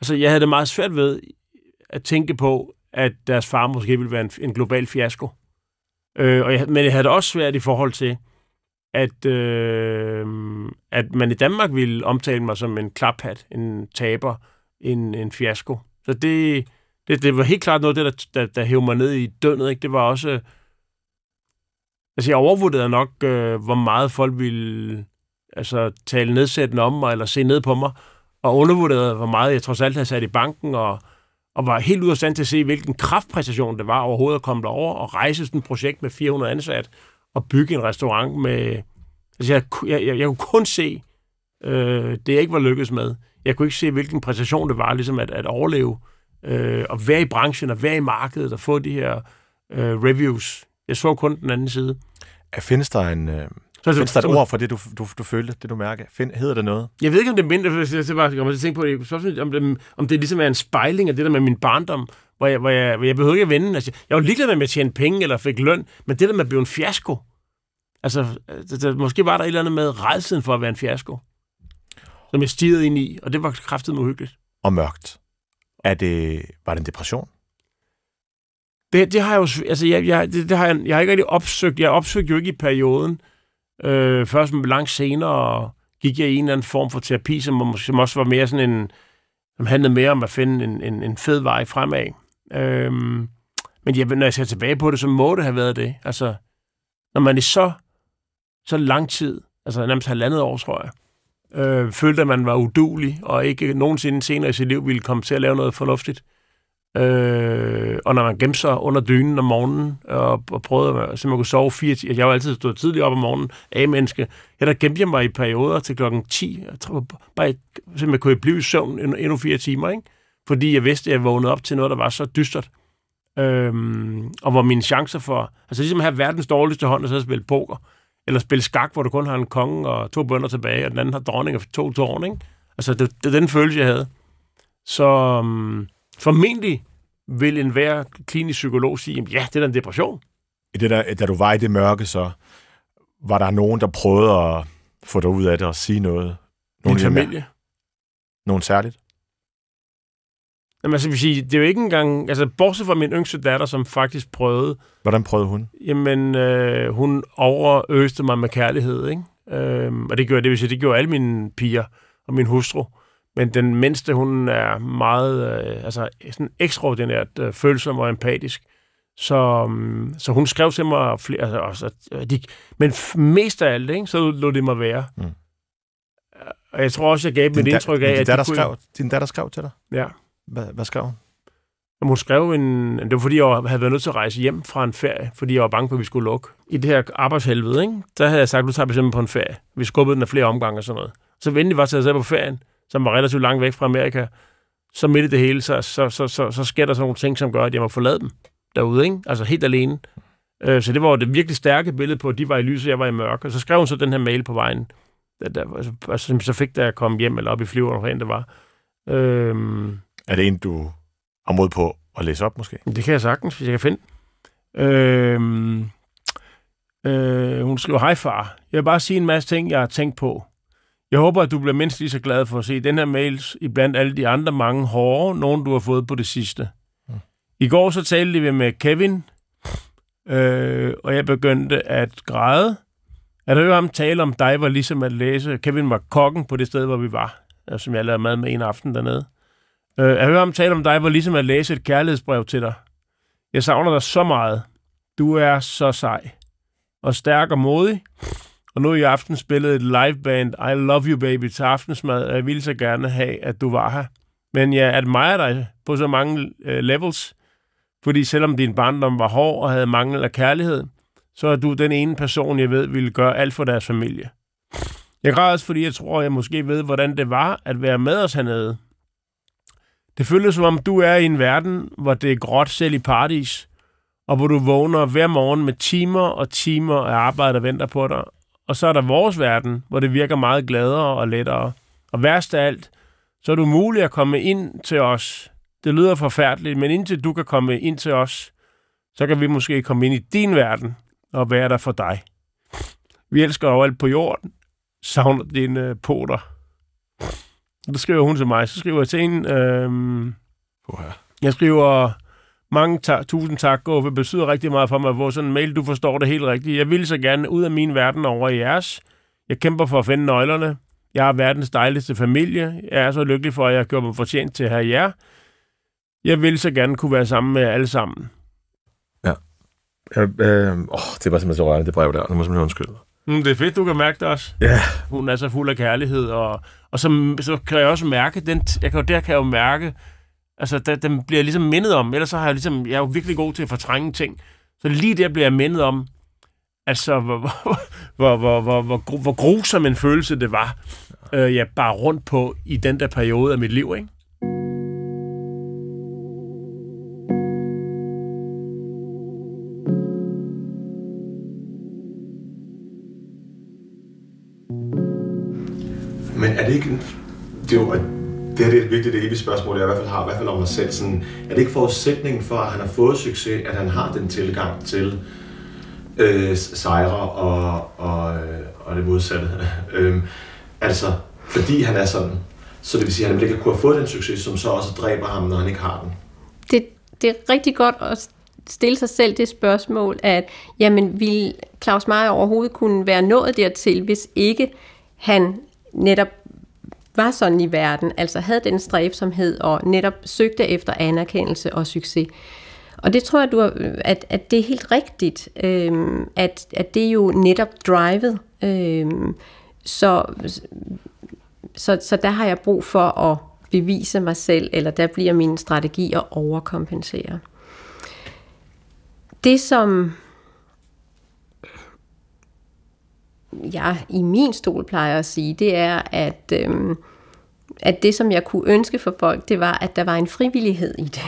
Speaker 2: altså, jeg havde det meget svært ved at tænke på, at deres far måske ville være en, en global fiasko. Øh, og jeg, men jeg havde det også svært i forhold til, at, øh, at man i Danmark ville omtale mig som en klaphat, en taber, en, en fiasko. Så det, det, det var helt klart noget af det, der, der, der hævde mig ned i døgnet. Ikke? Det var også... Øh, altså, jeg overvurderede nok, øh, hvor meget folk ville altså, tale nedsættende om mig, eller se ned på mig, og undervurderede, hvor meget jeg trods alt havde sat i banken, og og var helt ude af stand til at se, hvilken kraftpræstation det var overhovedet at komme derover og rejse sådan et projekt med 400 ansat, og bygge en restaurant med... Altså, jeg, jeg, jeg, jeg kunne kun se øh, det, jeg ikke var lykkedes med. Jeg kunne ikke se, hvilken præstation det var, ligesom at, at overleve øh, og være i branchen og være i markedet og få de her øh, reviews. Jeg så kun den anden side.
Speaker 3: Findes der en... Øh så, Findes der et ord for det, du, du, du følte, det du mærker? Find, hedder det noget?
Speaker 2: Jeg ved ikke, om det er mindre, hvis jeg bare kommer til at tænke på det, om det, om det ligesom er en spejling af det der med min barndom, hvor jeg, hvor jeg, hvor jeg behøver ikke at vende. Altså, jeg var ligeglad med, at jeg tjene penge eller fik løn, men det der med at blive en fiasko, altså, det, det, måske var der et eller andet med redselen for at være en fiasko, som jeg stirrede ind i, og det var kraftigt uhyggeligt.
Speaker 3: Og mørkt. Er det, var det en depression?
Speaker 2: Det, det har jeg jo, altså, jeg, jeg, det, det har jeg, jeg har ikke rigtig opsøgt. Jeg opsøgte jo ikke i perioden, Øh, først langt senere gik jeg i en eller anden form for terapi, som, som også var mere sådan en, som handlede mere om at finde en, en, en fed vej fremad. Øh, men jeg, når jeg ser tilbage på det, så må det have været det. Altså, når man i så, så lang tid, altså nærmest halvandet år, tror jeg, øh, følte, at man var udulig, og ikke nogensinde senere i sit liv ville komme til at lave noget fornuftigt, Øh, og når man gemte sig under dynen om morgenen, og, og prøvede, at man kunne sove fire timer. Jeg var altid stået tidligt op om morgenen, A-menneske. Ja, der gemte jeg mig i perioder til klokken 10. Jeg tror, bare, så man kunne blive i søvn endnu fire timer, ikke? Fordi jeg vidste, at jeg vågnede op til noget, der var så dystert. Øhm, og hvor mine chancer for... Altså ligesom at have verdens dårligste hånd og så spille poker. Eller spille skak, hvor du kun har en konge og to bønder tilbage, og den anden har dronning og to tårn, ikke? Altså, det, det er den følelse, jeg havde. Så um, formentlig vil enhver klinisk psykolog sige, ja, det er en depression.
Speaker 3: I det der, da du var i det mørke, så var der nogen, der prøvede at få dig ud af det og sige noget?
Speaker 2: Nogen Min familie.
Speaker 3: Nogen særligt?
Speaker 2: Jamen, altså, vil sige, det er jo ikke engang... Altså, bortset fra min yngste datter, som faktisk prøvede...
Speaker 3: Hvordan prøvede hun?
Speaker 2: Jamen, øh, hun overøste mig med kærlighed, ikke? Øh, og det gjorde, det vil sige, det gjorde alle mine piger og min hustru. Men den mindste, hun er meget, øh, altså sådan ekstraordinært øh, følsom og empatisk. Så, um, så hun skrev til mig flere, altså, også, at de, men mest af alt, ikke, så lå det mig være. Mm. Og jeg tror også, jeg gav dem et indtryk af,
Speaker 3: at de kunne... skrev, Din datter skrev til dig?
Speaker 2: Ja.
Speaker 3: Hvad, hvad skrev hun?
Speaker 2: Jamen, hun skrev en... Det var, fordi jeg havde været nødt til at rejse hjem fra en ferie, fordi jeg var bange for, at vi skulle lukke. I det her arbejdshelvede, ikke? der havde jeg sagt, nu tager vi simpelthen på en ferie. Vi skubbede den af flere omgange og sådan noget. Så endelig var jeg på ferien, som var relativt langt væk fra Amerika. Så midt i det hele, så, så, så, så, så sker der sådan nogle ting, som gør, at jeg må forlade dem derude. Ikke? Altså helt alene. Øh, så det var det virkelig stærke billede på, at de var i lys, og jeg var i mørke. Og så skrev hun så den her mail på vejen, der, der, altså, altså, så fik der at komme hjem, eller op i flyveren, hvor det var. Øhm,
Speaker 3: er det en, du har mod på at læse op, måske?
Speaker 2: Det kan jeg sagtens, hvis jeg kan finde. Øhm, øh, hun skriver, hej far, jeg vil bare sige en masse ting, jeg har tænkt på. Jeg håber, at du bliver mindst lige så glad for at se den her mails i blandt alle de andre mange hårde, nogen du har fået på det sidste. Mm. I går så talte vi med Kevin, øh, og jeg begyndte at græde. At høre ham tale om dig var ligesom at læse. Kevin var kokken på det sted, hvor vi var, øh, som jeg lavede mad med en aften dernede. Øh, at høre ham tale om dig var ligesom at læse et kærlighedsbrev til dig. Jeg savner dig så meget. Du er så sej. Og stærk og modig. Og nu i aften spillede et liveband I Love You Baby til aftensmad, og jeg ville så gerne have, at du var her. Men jeg admirer dig på så mange øh, levels, fordi selvom din barndom var hård og havde mangel af kærlighed, så er du den ene person, jeg ved, ville gøre alt for deres familie. Jeg græder også, fordi jeg tror, jeg måske ved, hvordan det var at være med os hernede. Det føles som om, du er i en verden, hvor det er gråt selv i paradis, og hvor du vågner hver morgen med timer og timer af arbejde, der venter på dig, og så er der vores verden, hvor det virker meget gladere og lettere. Og værst af alt, så er du mulig at komme ind til os. Det lyder forfærdeligt, men indtil du kan komme ind til os, så kan vi måske komme ind i din verden og være der for dig. Vi elsker overalt på jorden. Savner dine poter. Det skriver hun til mig. Så skriver jeg til hende... Øhm, jeg skriver... Mange ta- tusind tak, og det betyder rigtig meget for mig få sådan en mail. Du forstår det helt rigtigt. Jeg vil så gerne ud af min verden over i jeres. Jeg kæmper for at finde nøglerne. Jeg har verdens dejligste familie. Jeg er så lykkelig for, at jeg har gjort mig fortjent til at have jer. Jeg vil så gerne kunne være sammen med jer alle sammen.
Speaker 3: Ja. ja øh, åh, det var simpelthen så rørende, det brev der. Nu må jeg undskylde.
Speaker 2: Mm, det er fedt, du kan mærke det også.
Speaker 3: Ja.
Speaker 2: Hun er så fuld af kærlighed, og, og så, så kan jeg også mærke, den, jeg kan, der kan jeg jo mærke, Altså, der, den bliver ligesom mindet om. Ellers så har jeg ligesom, jeg er jo virkelig god til at fortrænge ting. Så lige der bliver jeg mindet om, altså, hvor, hvor, hvor, hvor, hvor, hvor, hvor grusom en følelse det var, øh, jeg bare rundt på i den der periode af mit liv, ikke?
Speaker 3: Ikke... Det er det her det er virkelig det evige spørgsmål, jeg i hvert fald har, i hvert fald om mig selv. Sådan, er det ikke forudsætningen for, at han har fået succes, at han har den tilgang til øh, sejre og, og, øh, og det modsatte? (laughs) øhm, altså, fordi han er sådan, så det vil sige, at han ikke kunne have fået den succes, som så også dræber ham, når han ikke har den.
Speaker 1: Det, det er rigtig godt at stille sig selv det spørgsmål, at jamen, ville Claus Meier overhovedet kunne være nået dertil, hvis ikke han netop var sådan i verden, altså havde den stræbsomhed og netop søgte efter anerkendelse og succes. Og det tror jeg, du har, at, at det er helt rigtigt, øhm, at, at det er jo netop drivet. Øhm, så, så, så der har jeg brug for at bevise mig selv, eller der bliver min strategi at overkompensere. Det som jeg i min stol plejer at sige, det er, at, øhm, at det, som jeg kunne ønske for folk, det var, at der var en frivillighed i det.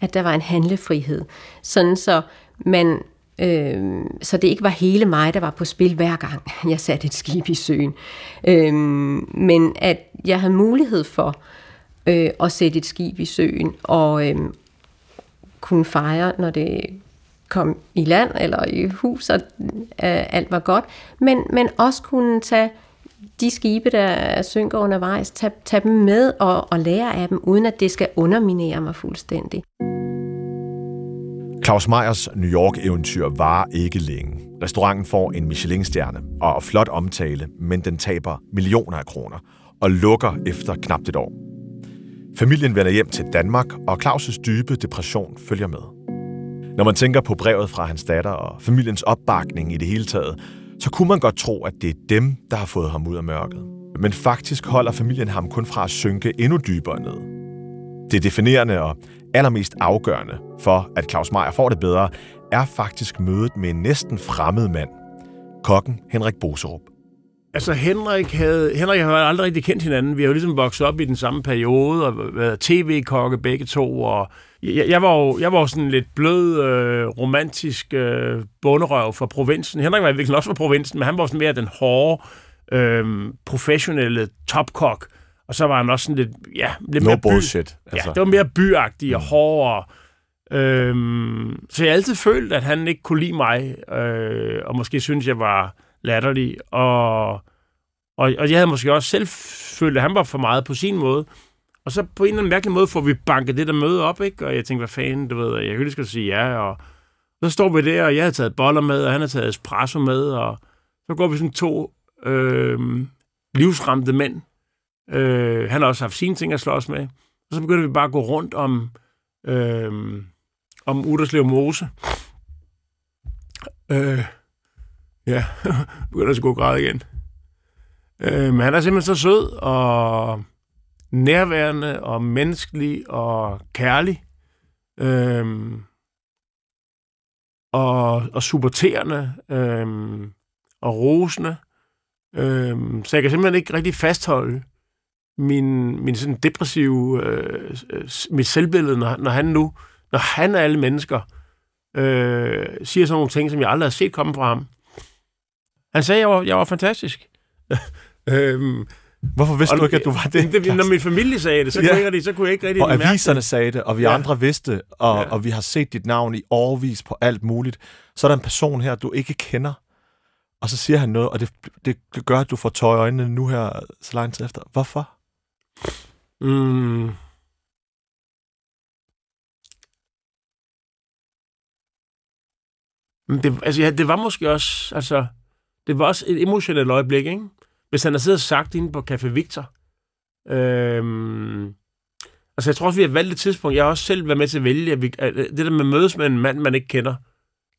Speaker 1: at der var en handlefrihed. Sådan så man øh, så det ikke var hele mig, der var på spil hver gang, jeg satte et skib i søen. Øh, men at jeg havde mulighed for øh, at sætte et skib i søen og øh, kunne fejre, når det kom i land eller i hus, og øh, alt var godt, men, men også kunne tage de skibe, der synker undervejs, tage, tage dem med og, og lære af dem, uden at det skal underminere mig fuldstændig.
Speaker 3: Claus Meyers New York-eventyr var ikke længe. Restauranten får en Michelin-stjerne og flot omtale, men den taber millioner af kroner og lukker efter knap et år. Familien vender hjem til Danmark, og Claus' dybe depression følger med. Når man tænker på brevet fra hans datter og familiens opbakning i det hele taget, så kunne man godt tro, at det er dem, der har fået ham ud af mørket. Men faktisk holder familien ham kun fra at synke endnu dybere ned. Det definerende og allermest afgørende for, at Claus Meier får det bedre, er faktisk mødet med en næsten fremmed mand. Kokken Henrik Boserup.
Speaker 2: Altså, Henrik havde, Henrik havde aldrig rigtig kendt hinanden. Vi har jo ligesom vokset op i den samme periode, og været tv-kokke begge to, og jeg, jeg, var jo jeg var sådan lidt blød, øh, romantisk øh, bunderøv fra provinsen. Henrik var i virkeligheden også fra provinsen, men han var sådan mere den hårde, øh, professionelle topkok. Og så var han også sådan lidt, ja, lidt
Speaker 3: no
Speaker 2: mere by,
Speaker 3: bullshit.
Speaker 2: Altså. Ja, det var mere byagtig og mm. hårdere. Øhm, så jeg har altid følt, at han ikke kunne lide mig, øh, og måske synes jeg var latterlig. Og, og, og jeg havde måske også selv følt, at han var for meget på sin måde. Og så på en eller anden mærkelig måde får vi banket det der møde op, ikke? Og jeg tænkte, hvad fanden, du ved, jeg kunne lige sige ja, og så står vi der, og jeg har taget boller med, og han har taget espresso med, og så går vi sådan to øh, livsramte mænd. Øh, han har også haft sine ting at slås med. Og så begynder vi bare at gå rundt om, øh, om Uderslev Mose. Øh, ja, (laughs) begynder at gå græde igen. Øh, men han er simpelthen så sød, og nærværende og menneskelig og kærlig. Øhm, og, og supporterende øhm, og rosende. Øhm, så jeg kan simpelthen ikke rigtig fastholde min, min sådan depressive, øh, mit selvbillede, når, når han nu, når han af alle mennesker øh, siger sådan nogle ting, som jeg aldrig har set komme fra ham. Han sagde, at jeg var, jeg var fantastisk. (laughs) øhm,
Speaker 3: Hvorfor vidste og, du ikke, at du var det?
Speaker 2: det når min familie sagde det, så, ja. kunne, jeg så kunne jeg ikke rigtig
Speaker 3: Og aviserne det. sagde det, og vi ja. andre vidste, og, ja. og vi har set dit navn i overvis på alt muligt. Så er der en person her, du ikke kender, og så siger han noget, og det, det gør, at du får tøj i øjnene nu her, så lang tid efter. Hvorfor? Mm.
Speaker 2: Det, altså, ja, det var måske også, altså, det var også et emotionelt øjeblik, ikke? Hvis han har siddet og sagt inde på Café Victor. Øhm, altså, jeg tror også, vi har valgt et tidspunkt. Jeg har også selv været med til at vælge, at, vi, at det der med at mødes med en mand, man ikke kender.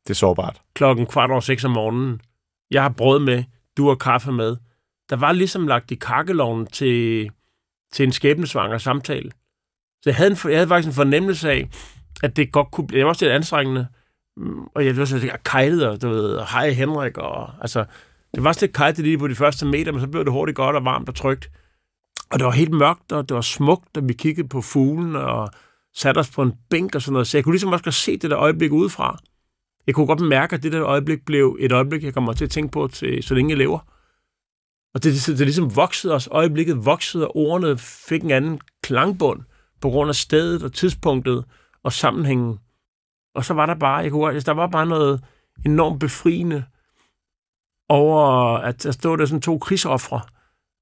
Speaker 3: Det er sårbart.
Speaker 2: Klokken kvart over seks om morgenen. Jeg har brød med, du har kaffe med. Der var ligesom lagt i kakkeloven til, til en skæbnesvanger samtale. Så jeg havde, en, jeg havde faktisk en fornemmelse af, at det godt kunne blive... Jeg var også lidt anstrengende. Og jeg var så kejlet, og du ved, hej Henrik, og altså, det var også lidt koldt lige på de første meter, men så blev det hurtigt godt og varmt og trygt. Og det var helt mørkt, og det var smukt, og vi kiggede på fuglen og satte os på en bænk og sådan noget. Så jeg kunne ligesom også se det der øjeblik udefra. Jeg kunne godt mærke, at det der øjeblik blev et øjeblik, jeg kommer til at tænke på, til, så længe jeg lever. Og det, det, det ligesom voksede os. Øjeblikket voksede, og ordene fik en anden klangbund på grund af stedet og tidspunktet og sammenhængen. Og så var der bare, jeg kunne, der var bare noget enormt befriende over, at der stod der sådan to krigsoffre,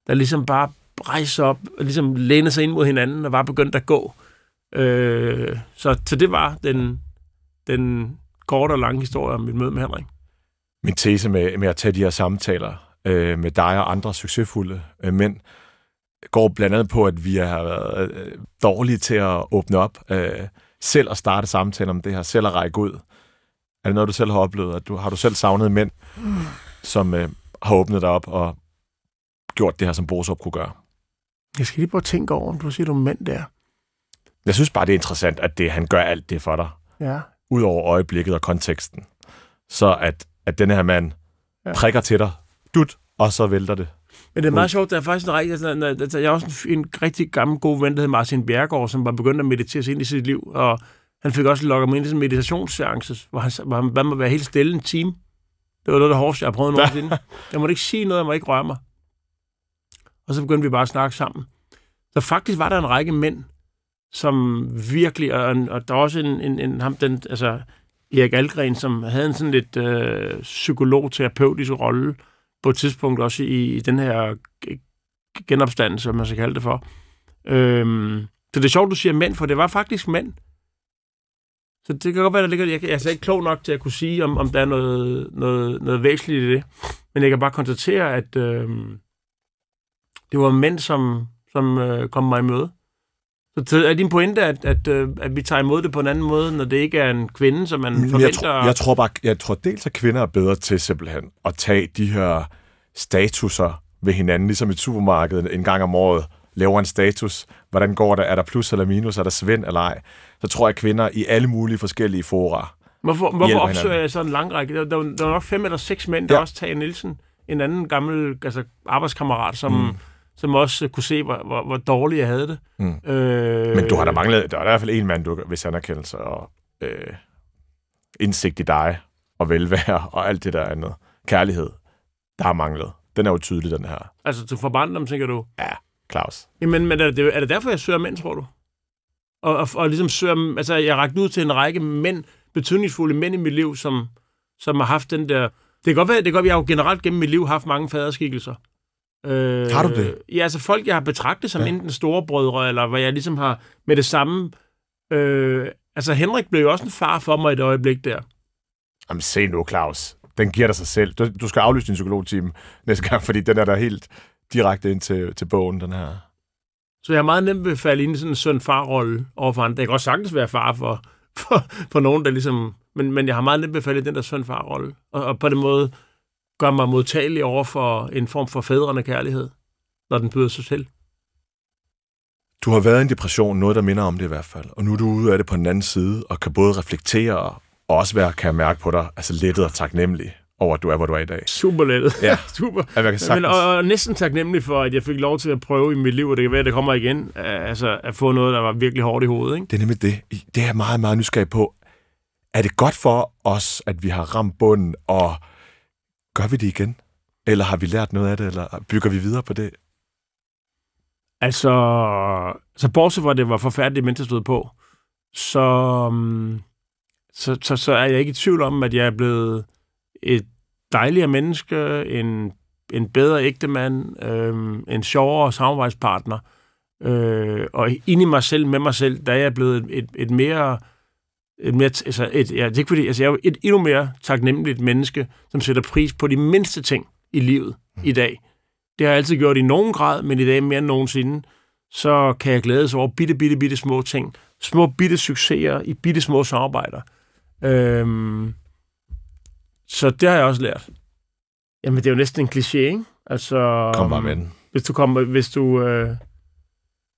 Speaker 2: der ligesom bare rejste op og ligesom lænede sig ind mod hinanden og var begyndt at gå. Øh, så, så det var den, den korte og lange historie om mit møde med Henrik.
Speaker 3: Min tese med, med at tage de her samtaler øh, med dig og andre succesfulde øh, mænd, går blandt andet på, at vi har været øh, dårlige til at åbne op, øh, selv at starte samtaler om det her, selv at række ud. Er det noget, du selv har oplevet? At du, har du selv savnet mænd? Som øh, har åbnet dig op og gjort det her, som Borup kunne gøre.
Speaker 2: Jeg skal lige prøve at tænke over, om du siger, du mænd der.
Speaker 3: Jeg synes bare, det er interessant, at det, han gør alt det for dig.
Speaker 2: Ja.
Speaker 3: Udover øjeblikket og konteksten. Så at, at den her mand ja. prikker til dig, dut, og så vælter det.
Speaker 2: Men det er meget sjovt, der er faktisk en rigtig, altså, jeg er også en, en rigtig gammel god ven, der hedder Martin Bjergård, som var begyndt at meditere sig ind i sit liv, og Han fik også lukket mig ind i sådan en meditationsseance, hvor han, hvor han bad mig være helt stille en time. Det var noget af det hårdeste, jeg prøvet (laughs) nogensinde. Jeg måtte ikke sige noget, jeg må ikke røre mig. Og så begyndte vi bare at snakke sammen. Så faktisk var der en række mænd, som virkelig, og, og der var også en, en, en ham, den, altså Erik Algren, som havde en sådan lidt øh, psykolog-terapeutisk rolle på et tidspunkt også i, i den her genopstandelse, som man skal kalde det for. Øhm, så det er sjovt, du siger mænd, for det var faktisk mænd. Så det kan godt være, der ligger... Jeg, jeg er altså ikke klog nok til at kunne sige, om, om der er noget, noget, noget væsentligt i det. Men jeg kan bare konstatere, at øh, det var mænd, som, som øh, kom mig i møde. Så er din pointe, at, at, øh, at vi tager imod det på en anden måde, når det ikke er en kvinde, som man forventer?
Speaker 3: Jeg tror, jeg tror bare, jeg tror dels, at kvinder er bedre til simpelthen at tage de her statuser ved hinanden, ligesom i supermarkedet en gang om året, laver en status. Hvordan går det? Er der plus eller minus? Er der svend eller ej? Så tror jeg, at kvinder i alle mulige forskellige fora
Speaker 2: Hvorfor, hvorfor opsøger jeg sådan en lang række? Der, der, der var nok fem eller seks mænd, der ja. også Tage Nielsen, en anden gammel altså, arbejdskammerat, som... Mm som også kunne se, hvor, hvor, hvor dårligt jeg havde det.
Speaker 3: Mm. Øh, Men du har da manglet, der er i hvert fald en mand, du, hvis anerkendelse og øh, indsigt i dig, og velvære, og alt det der andet. Kærlighed, der har manglet. Den er jo tydelig, den her.
Speaker 2: Altså til forbandom, tænker du?
Speaker 3: Ja, Claus.
Speaker 2: Jamen, men er det, er det derfor, jeg søger mænd, tror du? Og, og, og ligesom søger, altså jeg har rakt ud til en række mænd, betydningsfulde mænd i mit liv, som, som har haft den der... Det kan godt være, det kan godt jeg har jo generelt gennem mit liv haft mange faderskikkelser.
Speaker 3: Øh, har du det?
Speaker 2: Ja, altså folk, jeg har betragtet som ja. enten storebrødre, eller hvor jeg ligesom har med det samme... Øh, altså Henrik blev jo også en far for mig i et øjeblik der.
Speaker 3: Jamen se nu, Claus. Den giver dig sig selv. Du, du skal aflyse din psykologteam næste gang, fordi den er der helt direkte ind til, til bogen, den her.
Speaker 2: Så jeg er meget nemt ved at falde ind i sådan en søn-far-rolle overfor andre. Det kan også sagtens være far for, for, for nogen, der ligesom... Men, men jeg har meget nemt ved at falde i den der søn-far-rolle. Og, og på den måde gør mig modtagelig over for en form for fædrende kærlighed, når den byder sig til.
Speaker 3: Du har været i en depression, noget der minder om det i hvert fald, og nu er du ude af det på den anden side, og kan både reflektere og også være, kan jeg mærke på dig, altså lettet og taknemmelig over, at du er, hvor du er i dag.
Speaker 2: Super lettet.
Speaker 3: Ja, (laughs)
Speaker 2: super.
Speaker 3: Ja, jeg kan
Speaker 2: Men, og, og, næsten taknemmelig for, at jeg fik lov til at prøve i mit liv, og det kan være, at det kommer igen, altså at få noget, der var virkelig hårdt i hovedet. Ikke?
Speaker 3: Det er nemlig det. Det er jeg meget, meget nysgerrig på. Er det godt for os, at vi har ramt bunden, og Gør vi det igen? Eller har vi lært noget af det, eller bygger vi videre på det?
Speaker 2: Altså, så bortset fra, det var forfærdeligt, stod på, så, mm, så, så, så er jeg ikke i tvivl om, at jeg er blevet et dejligere menneske, en, en bedre ægtemand, øh, en sjovere samarbejdspartner. Øh, og ind i mig selv, med mig selv, der er jeg blevet et, et, mere et mere, altså et, ja, det er ikke fordi, altså jeg er jo et endnu mere taknemmeligt menneske, som sætter pris på de mindste ting i livet mm. i dag. Det har jeg altid gjort i nogen grad, men i dag mere end nogensinde, så kan jeg glæde sig over bitte, bitte, bitte små ting. Små, bitte succeser i bitte små samarbejder. Øhm, så det har jeg også lært. Jamen, det er jo næsten en kliché, ikke? Altså,
Speaker 3: Kom bare med den.
Speaker 2: Hvis du kommer, hvis du, øh,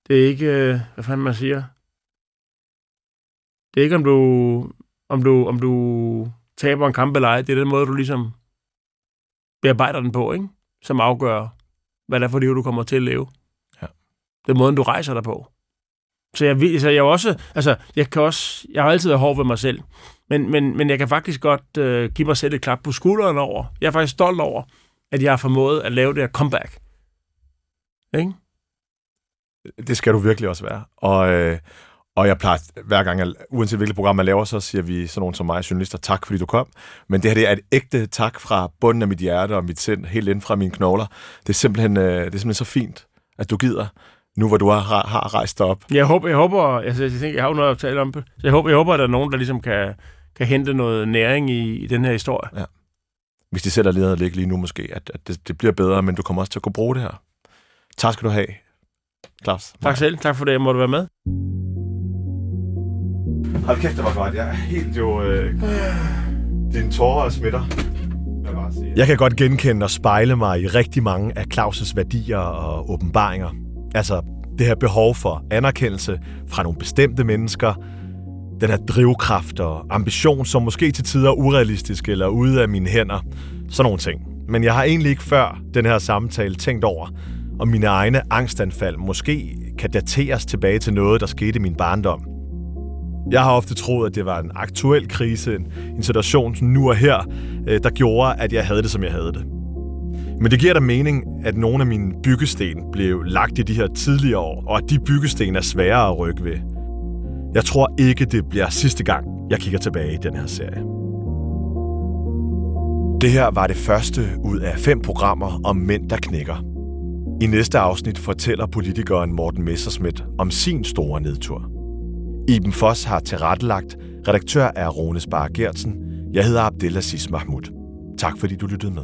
Speaker 2: det er ikke, øh, hvad fanden man siger, det er ikke, om du, om du, om du taber en kamp eller ej. Det er den måde, du ligesom bearbejder den på, ikke? som afgør, hvad det er for liv, du kommer til at leve.
Speaker 3: Ja.
Speaker 2: Det er måden, du rejser dig på. Så jeg, så jeg også, altså, jeg kan også, jeg har altid været hård ved mig selv, men, men, men jeg kan faktisk godt øh, give mig selv et klap på skulderen over. Jeg er faktisk stolt over, at jeg har formået at lave det her comeback. Ikke?
Speaker 3: Det skal du virkelig også være. Og, øh, og jeg plejer, hver gang, jeg, uanset hvilket program man laver, så siger vi sådan nogen som mig, journalister, tak fordi du kom. Men det her det er et ægte tak fra bunden af mit hjerte og mit sind, helt ind fra mine knogler. Det er simpelthen, øh, det er simpelthen så fint, at du gider, nu hvor du har, har rejst dig op.
Speaker 2: Jeg håber, jeg håber, jeg, jeg, tænker, jeg har jo noget at tale om. Så jeg håber, jeg håber, at der er nogen, der ligesom kan, kan hente noget næring i, i den her historie.
Speaker 3: Ja. Hvis de sætter leder ligge lige nu måske, at, at det, det bliver bedre, men du kommer også til at kunne bruge det her. Tak skal du have, Claus.
Speaker 2: Tak selv. Tak for det, jeg måtte være med.
Speaker 3: Hold kæft, det var godt. Jeg er helt jo... Øh, dine tårer smitter. Jeg, jeg kan godt genkende og spejle mig i rigtig mange af Claus' værdier og åbenbaringer. Altså, det her behov for anerkendelse fra nogle bestemte mennesker, den her drivkraft og ambition, som måske til tider er urealistisk eller ude af mine hænder. Sådan nogle ting. Men jeg har egentlig ikke før den her samtale tænkt over, om mine egne angstanfald måske kan dateres tilbage til noget, der skete i min barndom. Jeg har ofte troet, at det var en aktuel krise, en situation nu og her, øh, der gjorde, at jeg havde det, som jeg havde det. Men det giver da mening, at nogle af mine byggesten blev lagt i de her tidligere år, og at de byggesten er sværere at rykke ved. Jeg tror ikke, det bliver sidste gang, jeg kigger tilbage i den her serie. Det her var det første ud af fem programmer om mænd, der knækker. I næste afsnit fortæller politikeren Morten Messerschmidt om sin store nedtur. Iben Foss har tilrettelagt. Redaktør er Rone Spar Gertsen. Jeg hedder Abdelaziz Mahmoud. Tak fordi du lyttede med.